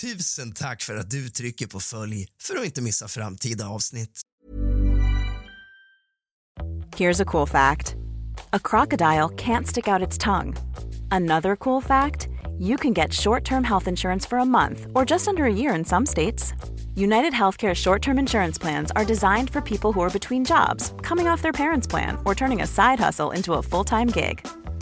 Tusen tack för att du trycker på följ för att inte missa framtida avsnitt. Here's a cool fact a crocodile can't stick out its tongue. Another cool fact you can get short term health insurance for a month or just under a year in some states. United Healthcare short term insurance plans are designed for people who are between jobs, coming off their parents' plan, or turning a side hustle into a full time gig.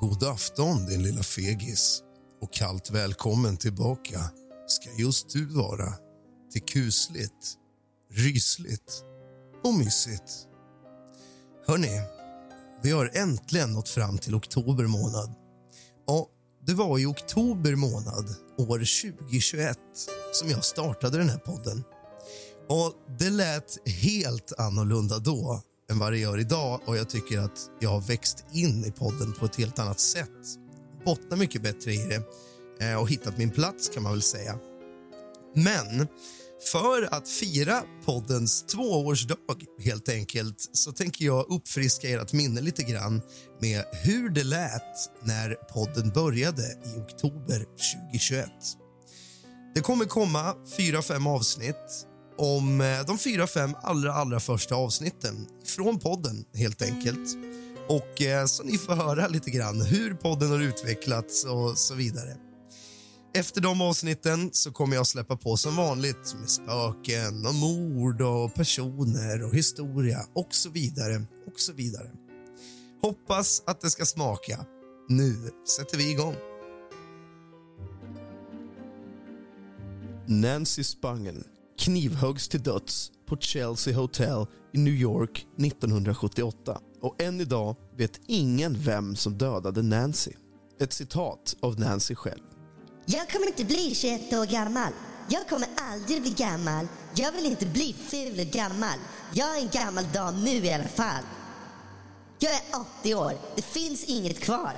God afton din lilla fegis och kallt välkommen tillbaka ska just du vara till kusligt, rysligt och mysigt. Hörni, vi har äntligen nått fram till oktober månad. Ja, det var i oktober månad år 2021 som jag startade den här podden. Och Det lät helt annorlunda då än vad det gör idag och jag tycker att jag har växt in i podden på ett helt annat sätt. Bottnar mycket bättre i det eh, och hittat min plats kan man väl säga. Men för att fira poddens tvåårsdag helt enkelt så tänker jag uppfriska ert minne lite grann med hur det lät när podden började i oktober 2021. Det kommer komma fyra, fem avsnitt om eh, de fyra, fem allra, allra första avsnitten från podden helt enkelt. Och eh, Så ni får höra lite grann hur podden har utvecklats och så vidare. Efter de avsnitten så kommer jag släppa på som vanligt med spöken och mord och personer och historia och så vidare och så vidare. Hoppas att det ska smaka. Nu sätter vi igång. Nancy Spangen knivhöggs till döds på Chelsea Hotel i New York 1978. Och än idag vet ingen vem som dödade Nancy. Ett citat av Nancy själv. Jag kommer inte bli 21 år gammal. Jag kommer aldrig bli gammal. Jag vill inte bli ful gammal. Jag är en gammal dam nu i alla fall. Jag är 80 år. Det finns inget kvar.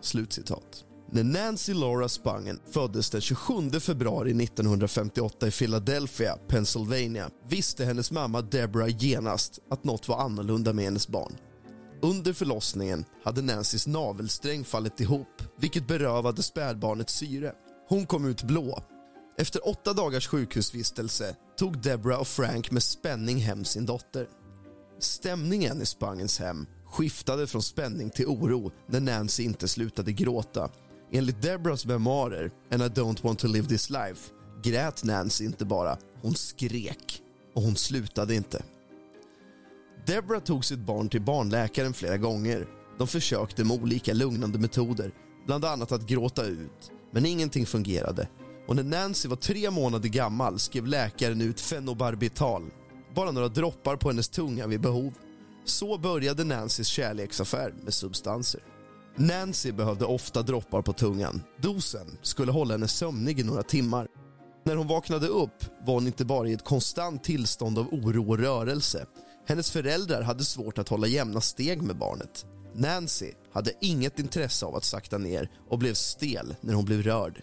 Slutcitat. När Nancy Laura Spangen föddes den 27 februari 1958 i Philadelphia, Pennsylvania visste hennes mamma Deborah genast att något var annorlunda med hennes barn. Under förlossningen hade Nancys navelsträng fallit ihop vilket berövade spädbarnet syre. Hon kom ut blå. Efter åtta dagars sjukhusvistelse tog Deborah och Frank med spänning hem sin dotter. Stämningen i Spangens hem skiftade från spänning till oro när Nancy inte slutade gråta. Enligt Deborahs memoarer And I don't want to live this life grät Nancy inte bara, hon skrek och hon slutade inte. Deborah tog sitt barn till barnläkaren flera gånger. De försökte med olika lugnande metoder, bland annat att gråta ut. Men ingenting fungerade. Och när Nancy var tre månader gammal skrev läkaren ut fenobarbital. Bara några droppar på hennes tunga vid behov. Så började Nancys kärleksaffär med substanser. Nancy behövde ofta droppar på tungan. Dosen skulle hålla henne sömnig i några timmar. När hon vaknade upp var hon inte bara i ett konstant tillstånd av oro och rörelse hennes föräldrar hade svårt att hålla jämna steg med barnet. Nancy hade inget intresse av att sakta ner och blev stel när hon blev rörd.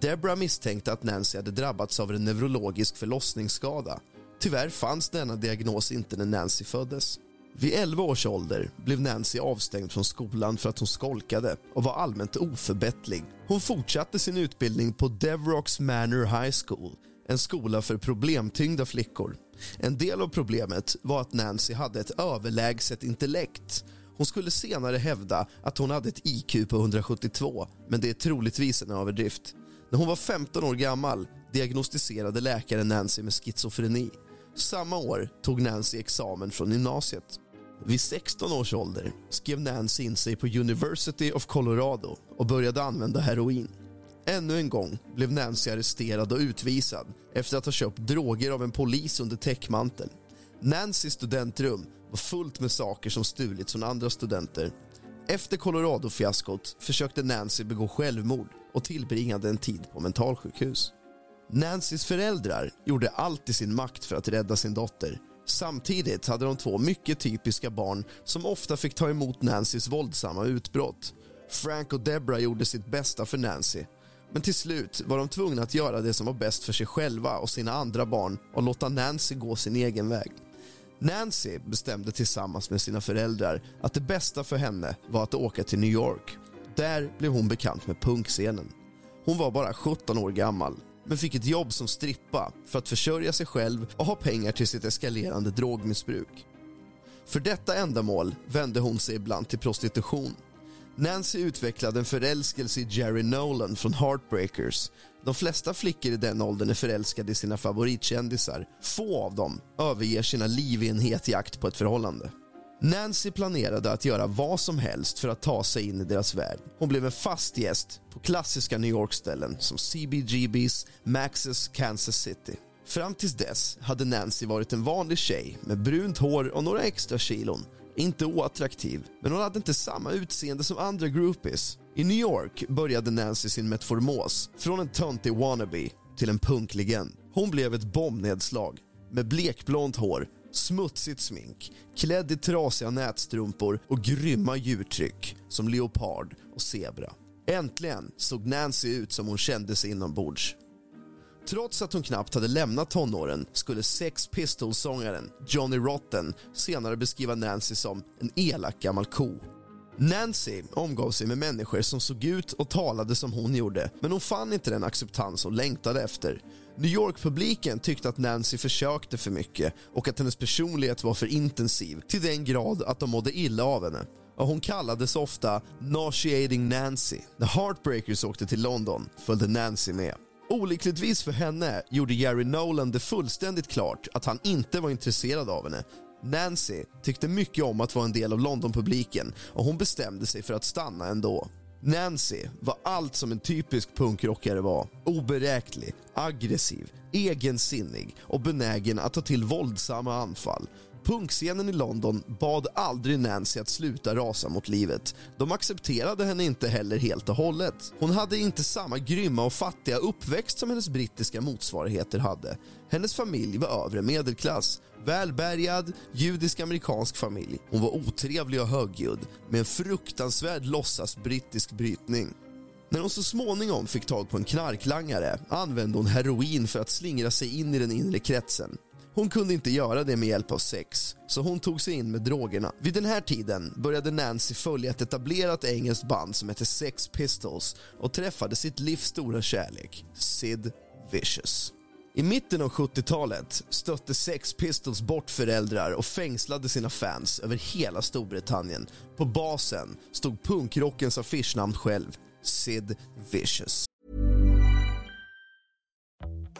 Deborah misstänkte att Nancy hade drabbats av en neurologisk förlossningsskada. Tyvärr fanns denna diagnos inte när Nancy föddes. Vid 11 års ålder blev Nancy avstängd från skolan för att hon skolkade och var allmänt oförbättlig. Hon fortsatte sin utbildning på Devrocks Manor High School, en skola för problemtyngda flickor. En del av problemet var att Nancy hade ett överlägset intellekt. Hon skulle senare hävda att hon hade ett IQ på 172, men det är troligtvis en överdrift. När hon var 15 år gammal diagnostiserade läkaren Nancy med schizofreni. Samma år tog Nancy examen från gymnasiet. Vid 16 års ålder skrev Nancy in sig på University of Colorado och började använda heroin. Ännu en gång blev Nancy arresterad och utvisad efter att ha köpt droger av en polis under täckmantel. Nancys studentrum var fullt med saker som stulits från andra studenter. Efter Colorado-fiaskot försökte Nancy begå självmord och tillbringade en tid på mentalsjukhus. Nancys föräldrar gjorde allt i sin makt för att rädda sin dotter. Samtidigt hade de två mycket typiska barn som ofta fick ta emot Nancys våldsamma utbrott. Frank och Deborah gjorde sitt bästa för Nancy men till slut var de tvungna att göra det som var bäst för sig själva och sina andra barn och låta Nancy gå sin egen väg. Nancy bestämde tillsammans med sina föräldrar att det bästa för henne var att åka till New York. Där blev hon bekant med punkscenen. Hon var bara 17 år gammal men fick ett jobb som strippa för att försörja sig själv och ha pengar till sitt eskalerande drogmissbruk. För detta ändamål vände hon sig ibland till prostitution. Nancy utvecklade en förälskelse i Jerry Nolan från Heartbreakers. De flesta flickor i den åldern är förälskade i sina favoritkändisar. Få av dem överger sina liv i en het jakt på ett förhållande. Nancy planerade att göra vad som helst för att ta sig in i deras värld. Hon blev en fast gäst på klassiska New York-ställen som CBGBs, Max's, Kansas City. Fram tills dess hade Nancy varit en vanlig tjej med brunt hår och några extra kilon. Inte oattraktiv, men hon hade inte samma utseende som andra groupies. I New York började Nancy sin metformos från en töntig wannabe till en punklegend. Hon blev ett bombnedslag med blekblont hår smutsigt smink, klädd i trasiga nätstrumpor och grymma djurtryck som leopard och zebra. Äntligen såg Nancy ut som hon kände sig inombords. Trots att hon knappt hade lämnat tonåren skulle Sex Pistols-sångaren Johnny Rotten senare beskriva Nancy som en elak gammal ko. Nancy omgav sig med människor som såg ut och talade som hon gjorde men hon fann inte den acceptans hon längtade efter. New York-publiken tyckte att Nancy försökte för mycket och att hennes personlighet var för intensiv till den grad att de mådde illa av henne. Och hon kallades ofta “nauseating Nancy”. När Heartbreakers åkte till London följde Nancy med. Olyckligtvis för henne gjorde Jerry Nolan det fullständigt klart att han inte var intresserad av henne. Nancy tyckte mycket om att vara en del av Londonpubliken och hon bestämde sig för att stanna ändå. Nancy var allt som en typisk punkrockare var. Oberäknelig, aggressiv, egensinnig och benägen att ta till våldsamma anfall. Punkscenen i London bad aldrig Nancy att sluta rasa mot livet. De accepterade henne inte heller helt och hållet. Hon hade inte samma grymma och fattiga uppväxt som hennes brittiska motsvarigheter hade. Hennes familj var övre medelklass. Välbärgad, judisk-amerikansk familj. Hon var otrevlig och högljudd med en fruktansvärd låtsas brittisk brytning. När hon så småningom fick tag på en knarklangare använde hon heroin för att slingra sig in i den inre kretsen. Hon kunde inte göra det med hjälp av sex, så hon tog sig in med drogerna. Vid den här tiden började Nancy följa ett etablerat engelskt band som hette Sex Pistols och träffade sitt livs stora kärlek, Sid Vicious. I mitten av 70-talet stötte Sex Pistols bort föräldrar och fängslade sina fans över hela Storbritannien. På basen stod punkrockens affischnamn själv, Sid Vicious.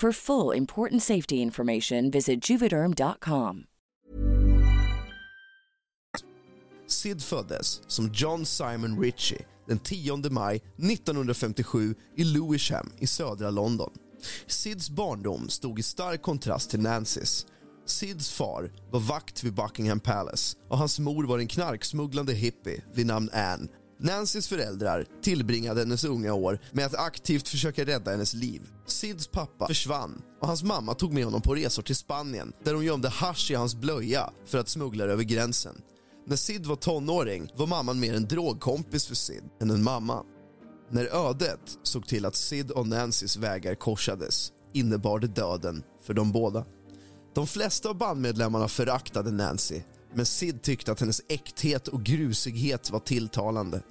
For full important safety information, visit juvederm.com. Sid föddes som John Simon Ritchie den 10 maj 1957 i Lewisham i södra London. Sids barndom stod i stark kontrast till Nancys. Sids far var vakt vid Buckingham Palace och hans mor var en knarksmugglande hippie vid namn Anne. Nancys föräldrar tillbringade hennes unga år med att aktivt försöka rädda hennes liv. Sids pappa försvann och hans mamma tog med honom på resor till Spanien där hon gömde hasch i hans blöja för att smuggla det över gränsen. När Sid var tonåring var mamman mer en drogkompis för Sid än en mamma. När ödet såg till att Sid och Nancys vägar korsades innebar det döden för dem båda. De flesta av bandmedlemmarna föraktade Nancy men Sid tyckte att hennes äkthet och grusighet var tilltalande.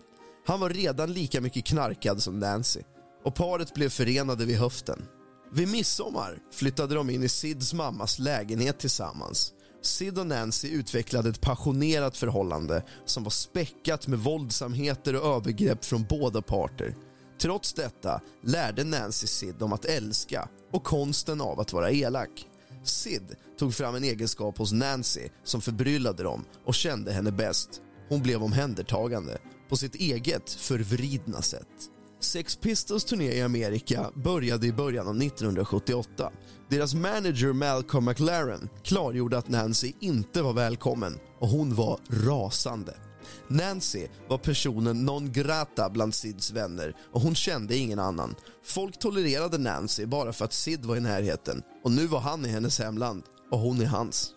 Han var redan lika mycket knarkad som Nancy och paret blev förenade vid höften. Vid midsommar flyttade de in i Sids mammas lägenhet tillsammans. Sid och Nancy utvecklade ett passionerat förhållande som var späckat med våldsamheter och övergrepp från båda parter. Trots detta lärde Nancy Sid om att älska och konsten av att vara elak. Sid tog fram en egenskap hos Nancy som förbryllade dem och kände henne bäst. Hon blev omhändertagande på sitt eget förvridna sätt. Sex Pistols turné i Amerika började i början av 1978. Deras manager Malcolm McLaren klargjorde att Nancy inte var välkommen och hon var rasande. Nancy var personen non grata bland Sids vänner och hon kände ingen annan. Folk tolererade Nancy bara för att Sid var i närheten och nu var han i hennes hemland och hon i hans.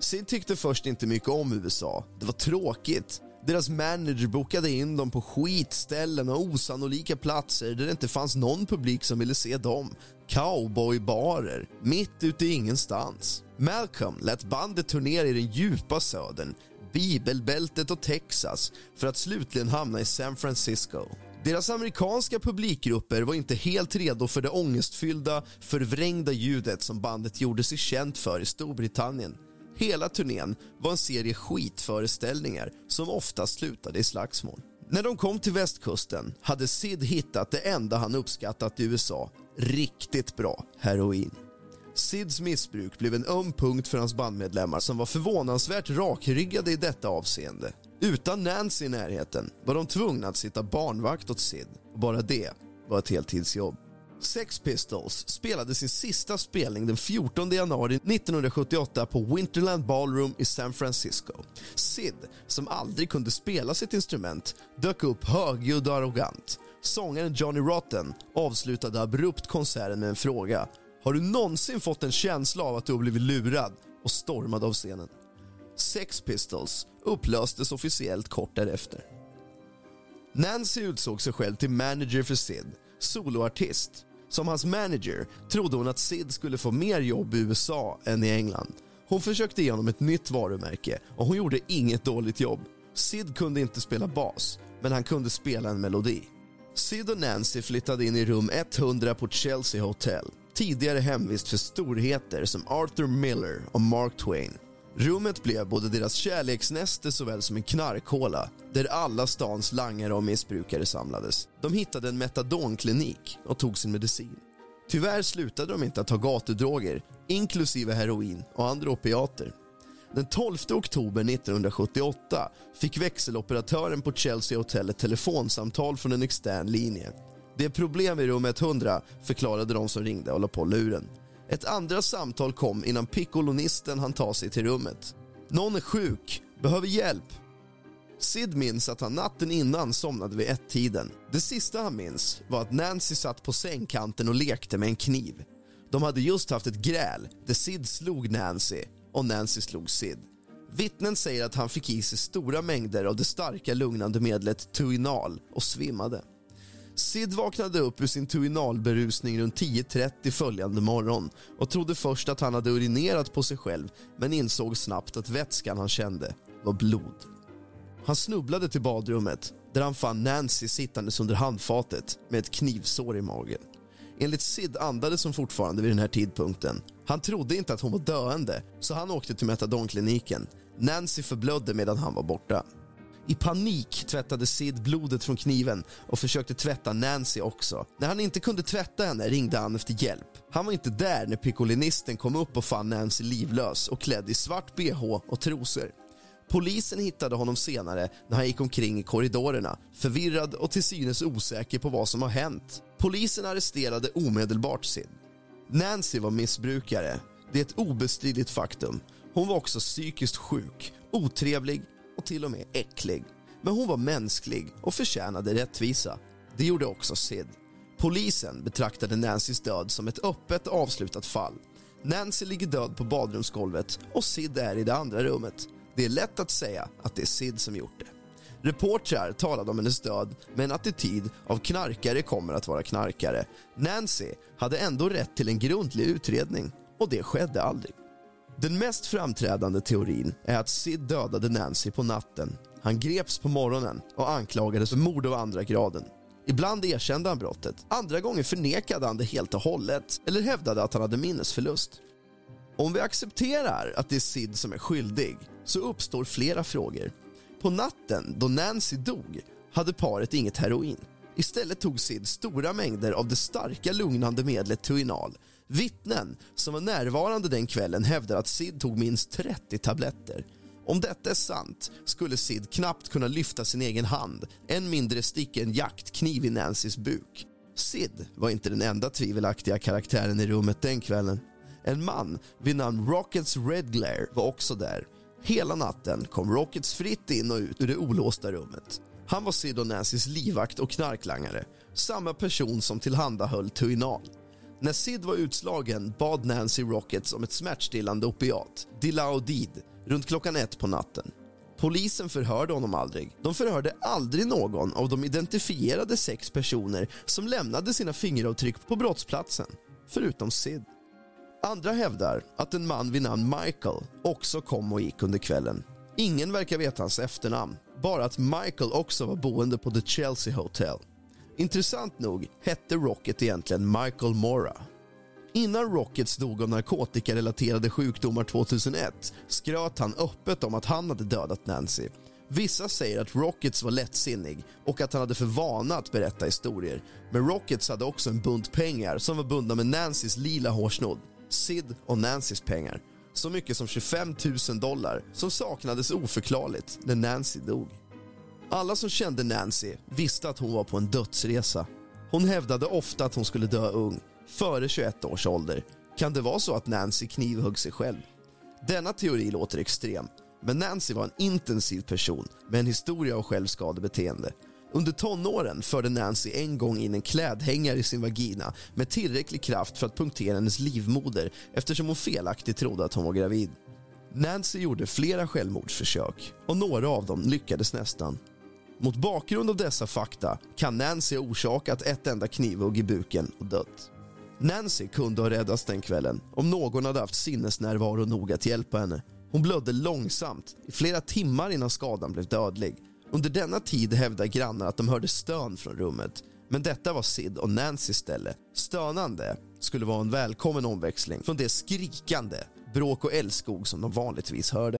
Sid tyckte först inte mycket om USA. Det var tråkigt. Deras manager bokade in dem på skitställen och osannolika platser där det inte fanns någon publik som ville se dem. Cowboybarer, mitt ute i ingenstans. Malcolm lät bandet turnera i den djupa södern, bibelbältet och Texas för att slutligen hamna i San Francisco. Deras amerikanska publikgrupper var inte helt redo för det ångestfyllda, förvrängda ljudet som bandet gjorde sig känt för i Storbritannien. Hela turnén var en serie skitföreställningar som ofta slutade i slagsmål. När de kom till västkusten hade Sid hittat det enda han uppskattat i USA. Riktigt bra heroin. Sids missbruk blev en öm punkt för hans bandmedlemmar som var förvånansvärt rakryggade i detta avseende. Utan Nancy i närheten var de tvungna att sitta barnvakt åt Sid och bara det var ett heltidsjobb. Sex Pistols spelade sin sista spelning den 14 januari 1978 på Winterland Ballroom i San Francisco. Sid, som aldrig kunde spela sitt instrument, dök upp högljudd och arrogant. Sångaren Johnny Rotten avslutade abrupt konserten med en fråga. Har du någonsin fått en känsla av att du har blivit lurad? och stormad av scenen. Sex Pistols upplöstes officiellt kort därefter. Nancy utsåg sig själv till manager för Sid, soloartist. Som hans manager trodde hon att Sid skulle få mer jobb i USA än i England. Hon försökte ge honom ett nytt varumärke och hon gjorde inget dåligt jobb. Sid kunde inte spela bas, men han kunde spela en melodi. Sid och Nancy flyttade in i rum 100 på Chelsea Hotel tidigare hemvist för storheter som Arthur Miller och Mark Twain. Rummet blev både deras kärleksnäste såväl som en knarkhåla där alla stans langare och missbrukare samlades. De hittade en metadonklinik och tog sin medicin. Tyvärr slutade de inte att ta gatudroger, inklusive heroin och andra opiater. Den 12 oktober 1978 fick växeloperatören på Chelsea Hotel ett telefonsamtal från en extern linje. Det är problem i rummet 100, förklarade de som ringde och la på luren. Ett andra samtal kom innan piccolonisten hann ta sig till rummet. Någon är sjuk, behöver hjälp. Sid minns att han natten innan somnade vid ett-tiden. Det sista han minns var att Nancy satt på sängkanten och lekte med en kniv. De hade just haft ett gräl där Sid slog Nancy och Nancy slog Sid. Vittnen säger att han fick i sig stora mängder av det starka lugnande medlet Tuinal och svimmade. Sid vaknade upp ur sin tuinalberusning runt 10.30 följande morgon och trodde först att han hade urinerat på sig själv men insåg snabbt att vätskan han kände var blod. Han snubblade till badrummet där han fann Nancy sittandes under handfatet med ett knivsår i magen. Enligt Sid andades hon fortfarande vid den här tidpunkten. Han trodde inte att hon var döende, så han åkte till metadonkliniken. Nancy förblödde medan han var borta. I panik tvättade Sid blodet från kniven och försökte tvätta Nancy också. När han inte kunde tvätta henne ringde han efter hjälp. Han var inte där när piccolinisten kom upp och fann Nancy livlös och klädd i svart bh och trosor. Polisen hittade honom senare när han gick omkring i korridorerna förvirrad och till synes osäker på vad som har hänt. Polisen arresterade omedelbart Sid. Nancy var missbrukare. Det är ett obestridligt faktum. Hon var också psykiskt sjuk, otrevlig och till och med äcklig. Men hon var mänsklig och förtjänade rättvisa. Det gjorde också Sid. Polisen betraktade Nancys död som ett öppet avslutat fall. Nancy ligger död på badrumsgolvet och Sid är i det andra rummet. Det är lätt att säga att det är Sid som gjort det. Reportrar talade om hennes död med en attityd av knarkare kommer att vara knarkare. Nancy hade ändå rätt till en grundlig utredning och det skedde aldrig. Den mest framträdande teorin är att Sid dödade Nancy på natten. Han greps på morgonen och anklagades för mord av andra graden. Ibland erkände han brottet, andra gånger förnekade han det helt och hållet eller hävdade att han hade minnesförlust. Om vi accepterar att det är Sid som är skyldig så uppstår flera frågor. På natten då Nancy dog hade paret inget heroin. Istället tog Sid stora mängder av det starka lugnande medlet Tuinal. Vittnen som var närvarande den kvällen hävdar att Sid tog minst 30 tabletter. Om detta är sant skulle Sid knappt kunna lyfta sin egen hand, än mindre sticka en jaktkniv i Nancys buk. Sid var inte den enda tvivelaktiga karaktären i rummet den kvällen. En man vid namn Rockets Redglare var också där. Hela natten kom Rockets fritt in och ut ur det olåsta rummet. Han var Sid och Nancys livvakt och knarklangare, samma person som tillhandahöll Tuinal. När Sid var utslagen bad Nancy Rockets om ett smärtstillande opiat, Dilaudid, runt klockan ett på natten. Polisen förhörde honom aldrig. De förhörde aldrig någon av de identifierade sex personer som lämnade sina fingeravtryck på brottsplatsen, förutom Sid. Andra hävdar att en man vid namn Michael också kom och gick under kvällen. Ingen verkar veta hans efternamn, bara att Michael också var boende på The Chelsea Hotel. Intressant nog hette Rocket egentligen Michael Mora. Innan Rockets dog av narkotikarelaterade sjukdomar 2001 skröt han öppet om att han hade dödat Nancy. Vissa säger att Rockets var lättsinnig och att han hade för vana att berätta historier. Men Rockets hade också en bunt pengar som var bundna med Nancys lila hårsnodd. Sid och Nancys pengar. Så mycket som 25 000 dollar som saknades oförklarligt när Nancy dog. Alla som kände Nancy visste att hon var på en dödsresa. Hon hävdade ofta att hon skulle dö ung, före 21 års ålder. Kan det vara så att Nancy knivhögg sig själv? Denna teori låter extrem, men Nancy var en intensiv person med en historia av självskadebeteende. Under tonåren förde Nancy en gång in en klädhängare i sin vagina med tillräcklig kraft för att punktera hennes livmoder eftersom hon felaktigt trodde att hon var gravid. Nancy gjorde flera självmordsförsök och några av dem lyckades nästan. Mot bakgrund av dessa fakta kan Nancy ha orsakat ett enda knivhugg i buken och dött. Nancy kunde ha räddats den kvällen om någon hade haft sinnesnärvaro nog att hjälpa henne. Hon blödde långsamt i flera timmar innan skadan blev dödlig. Under denna tid hävdar grannar att de hörde stön från rummet. Men detta var Sid och Nancys ställe. Stönande skulle vara en välkommen omväxling från det skrikande, bråk och älskog som de vanligtvis hörde.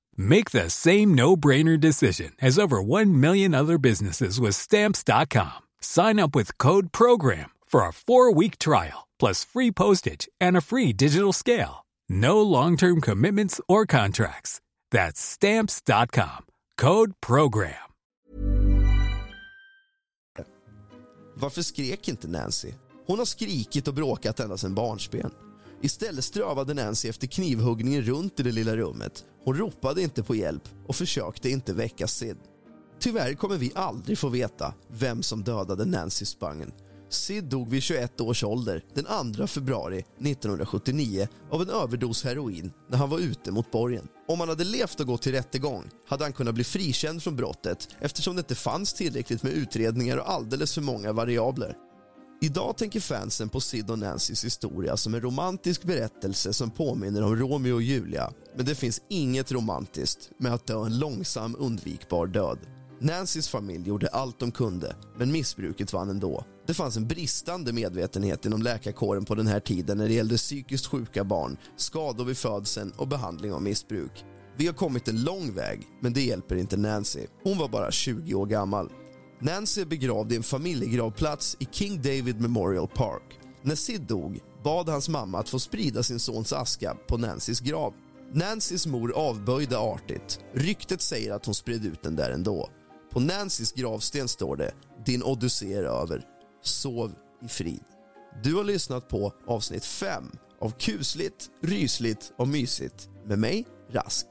Make the same no-brainer decision as over 1 million other businesses with stamps.com. Sign up with code program for a 4-week trial plus free postage and a free digital scale. No long-term commitments or contracts. That's stamps.com. Code program. Varför skrek inte Nancy? Hon har skrikit och bråkat ända sedan barnsben. Istället strövade Nancy efter knivhuggningen runt i det lilla rummet. Hon ropade inte på hjälp och försökte inte väcka Sid. Tyvärr kommer vi aldrig få veta vem som dödade Nancy Spangen. Sid dog vid 21 års ålder den 2 februari 1979 av en överdos heroin när han var ute mot borgen. Om han hade levt och gått till rättegång hade han kunnat bli frikänd från brottet eftersom det inte fanns tillräckligt med utredningar och alldeles för många variabler. Idag tänker fansen på Sid och Nancys historia som en romantisk berättelse som påminner om Romeo och Julia. Men det finns inget romantiskt med att dö en långsam, undvikbar död. Nancys familj gjorde allt de kunde, men missbruket vann ändå. Det fanns en bristande medvetenhet inom läkarkåren på den här tiden när det gällde psykiskt sjuka barn, skador vid födseln och behandling av missbruk. Vi har kommit en lång väg, men det hjälper inte Nancy. Hon var bara 20 år gammal. Nancy är begravd i en familjegravplats i King David Memorial Park. När Sid dog bad hans mamma att få sprida sin sons aska på Nancys grav. Nancys mor avböjde artigt. Ryktet säger att hon spred ut den där ändå. På Nancys gravsten står det “Din odyssé är över. Sov i frid”. Du har lyssnat på avsnitt 5 av kusligt, rysligt och mysigt med mig, Rask.